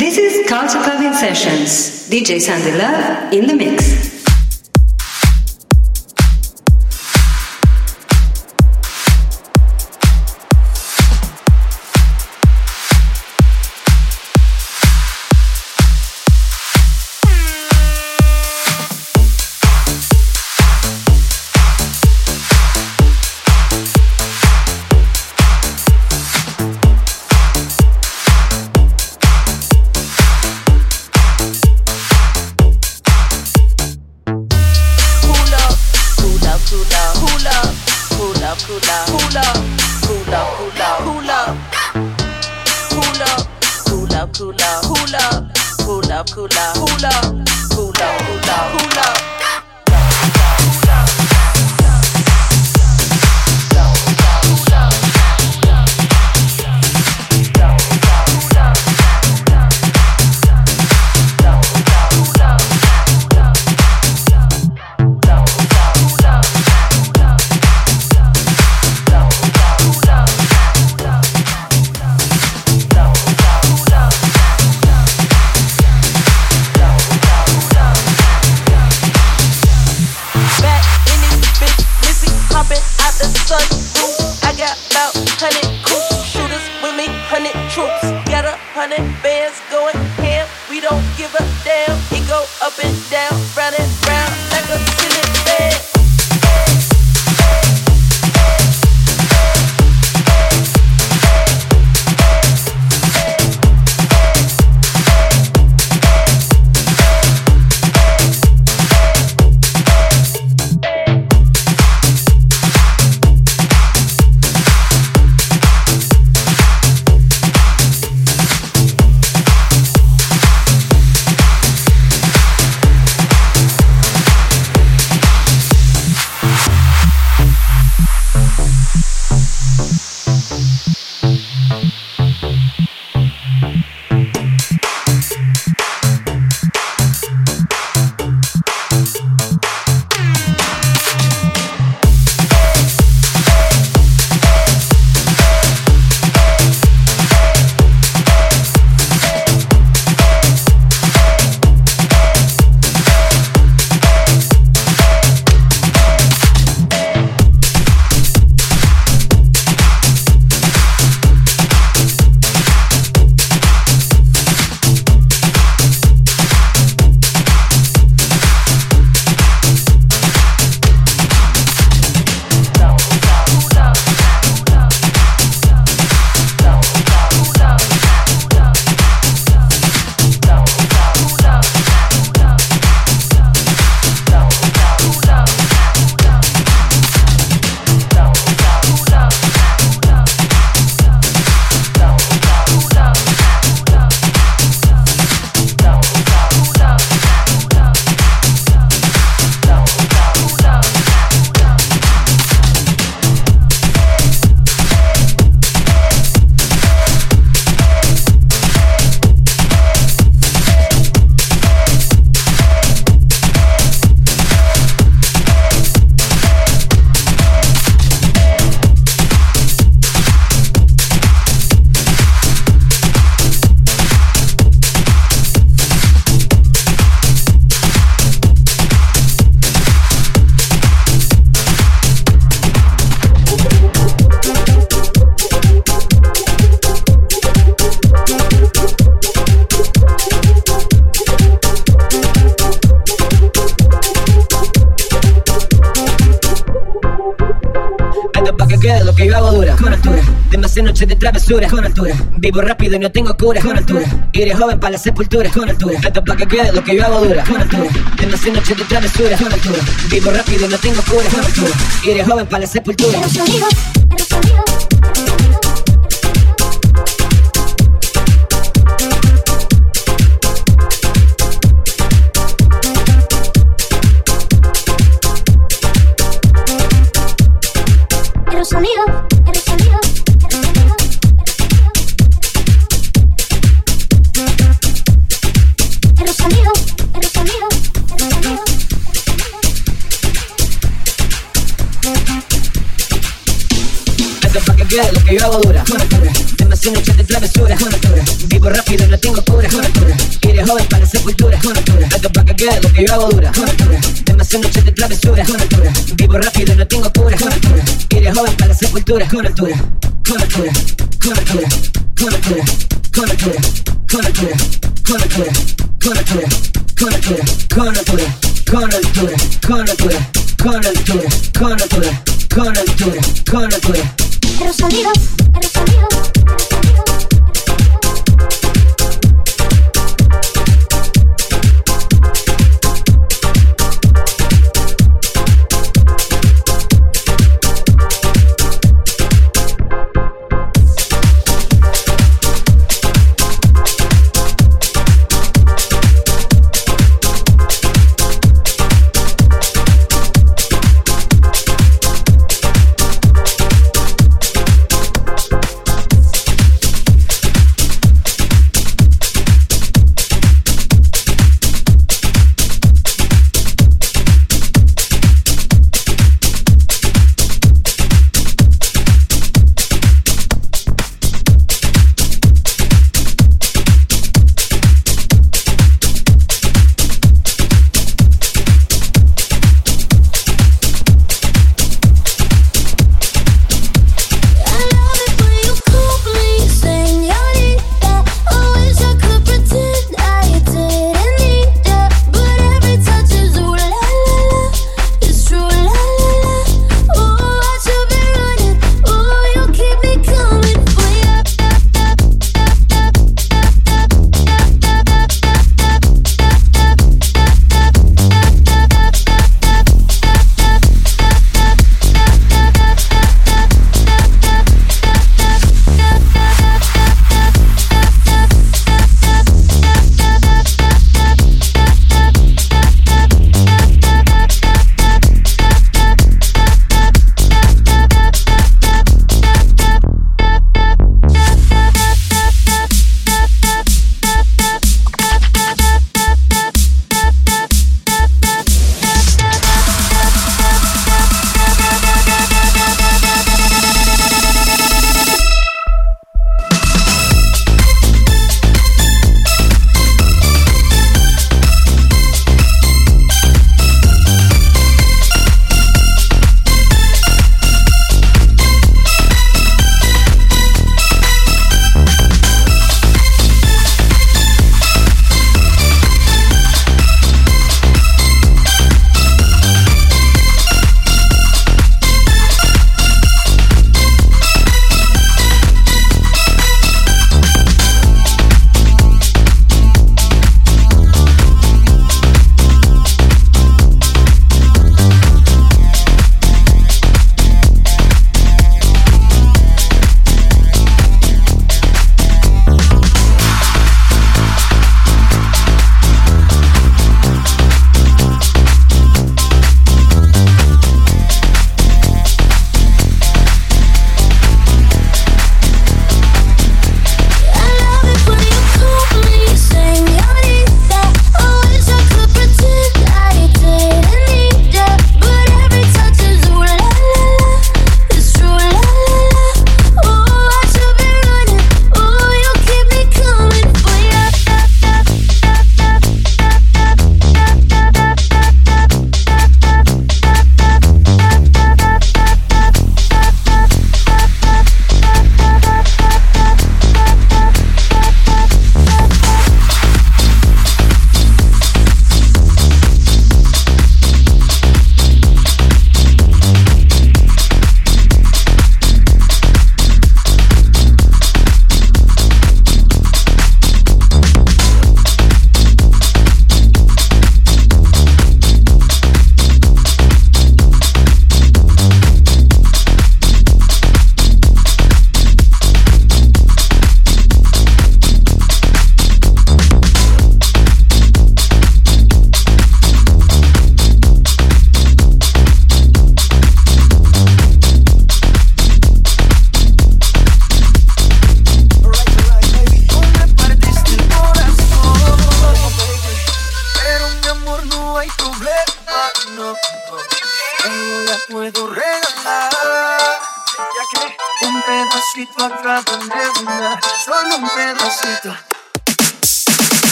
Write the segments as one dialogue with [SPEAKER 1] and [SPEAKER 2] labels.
[SPEAKER 1] This is Culture Clubbing Sessions. DJ Sandy Love in the mix.
[SPEAKER 2] Con altura. Vivo rápido y no tengo cura con altura. Iré joven para la sepultura con altura. Esto para que quede lo que yo hago dura con altura. Demasiadas noches de travesura con altura. Vivo rápido y no tengo cura con altura. Iré joven para la sepultura. girl, lo que yo hago dura. Dura, demasiado mucha de travesura. Dura, vivo rápido, no tengo cura. Dura, eres joven para la sepultura. Dura, hago pa' girl, lo que yo hago dura. Dura, demasiado mucha de travesura. Dura, vivo rápido, no tengo cura. Dura, eres joven para la sepultura. Con altura, con altura, con altura, con altura, con altura, con altura, con altura, con altura, con altura, con altura, con altura, con altura, con con altura, con con altura,
[SPEAKER 3] con. Rosalía, Rosalía.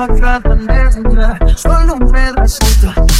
[SPEAKER 4] I'm tan lejos ya Solo un pedacito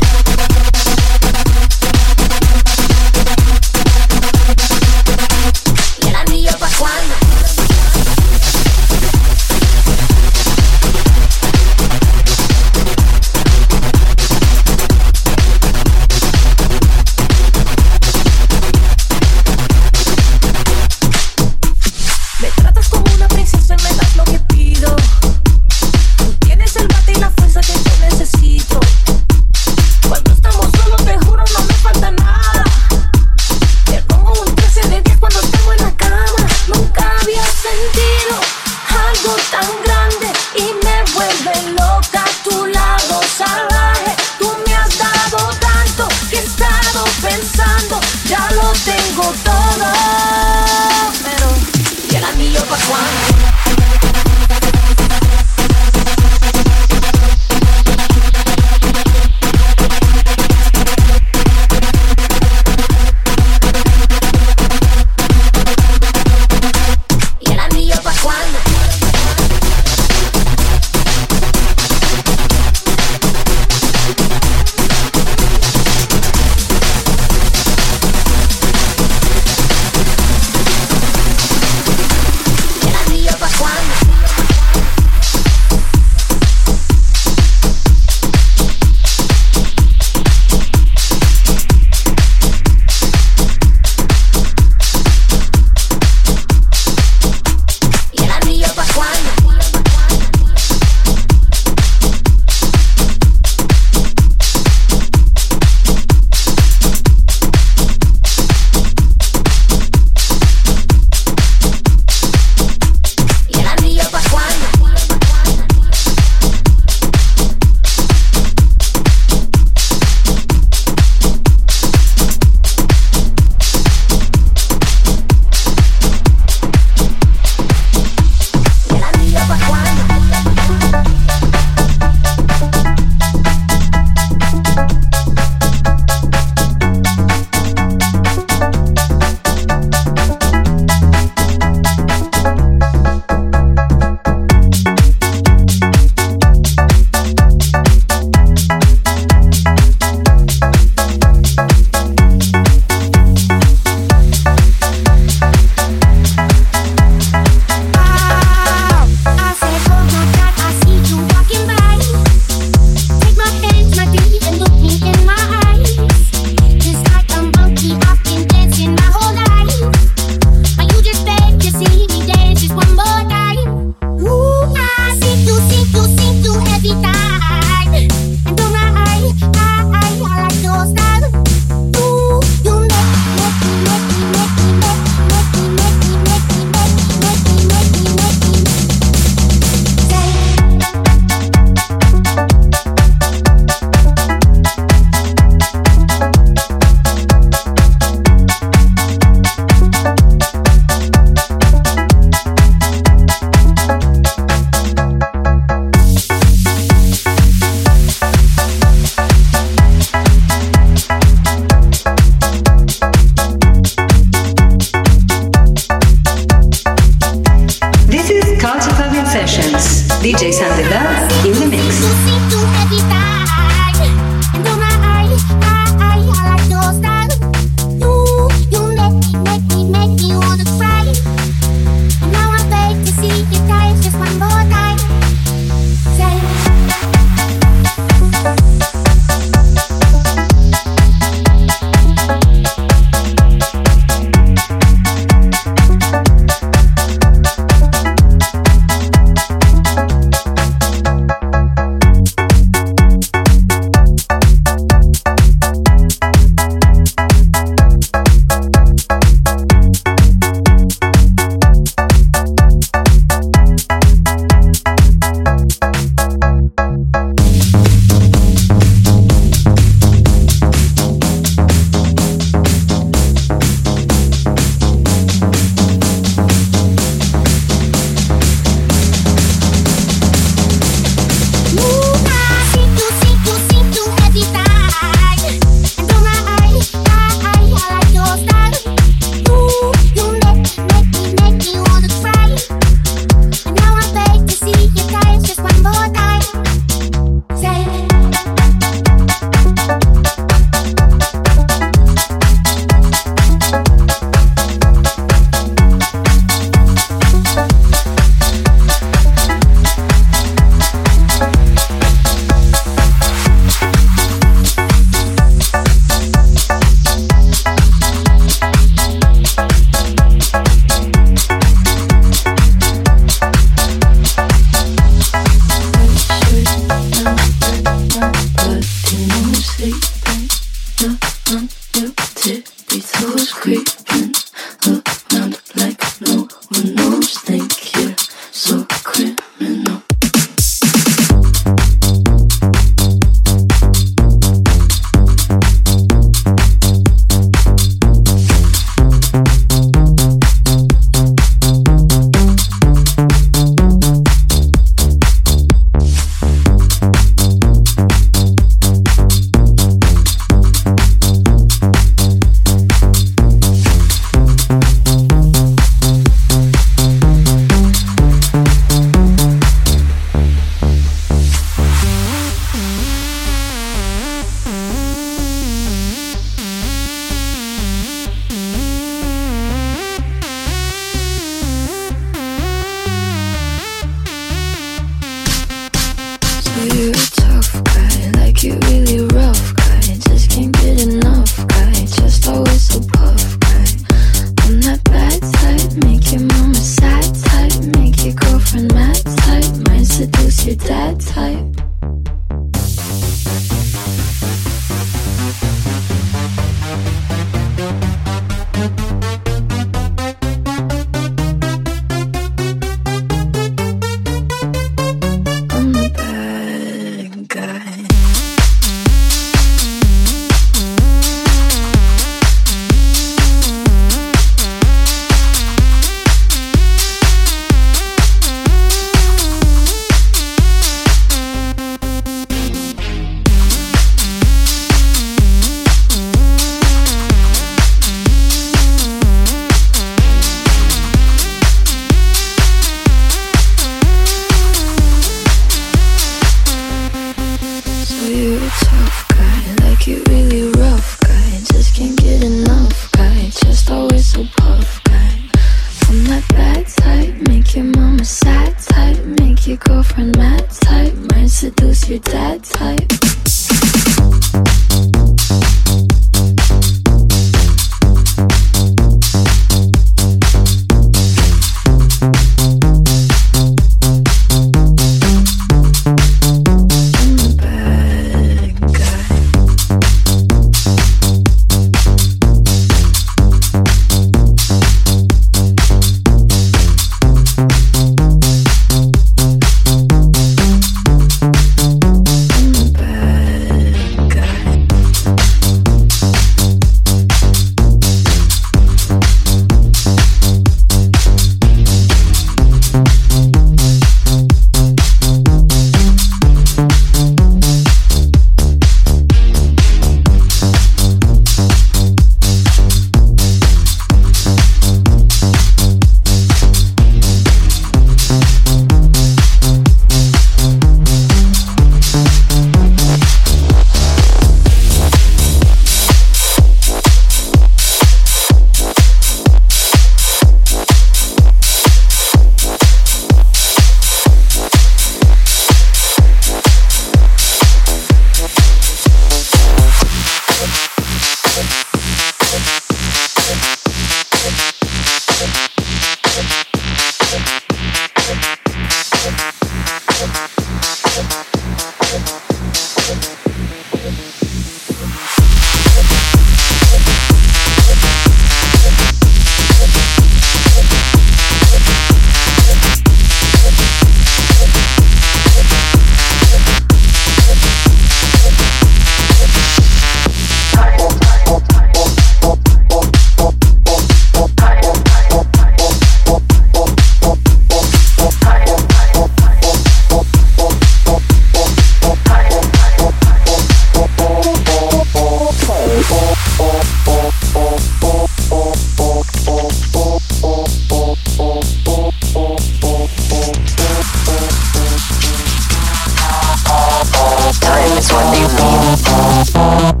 [SPEAKER 3] time
[SPEAKER 5] is what they need.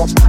[SPEAKER 5] Oh.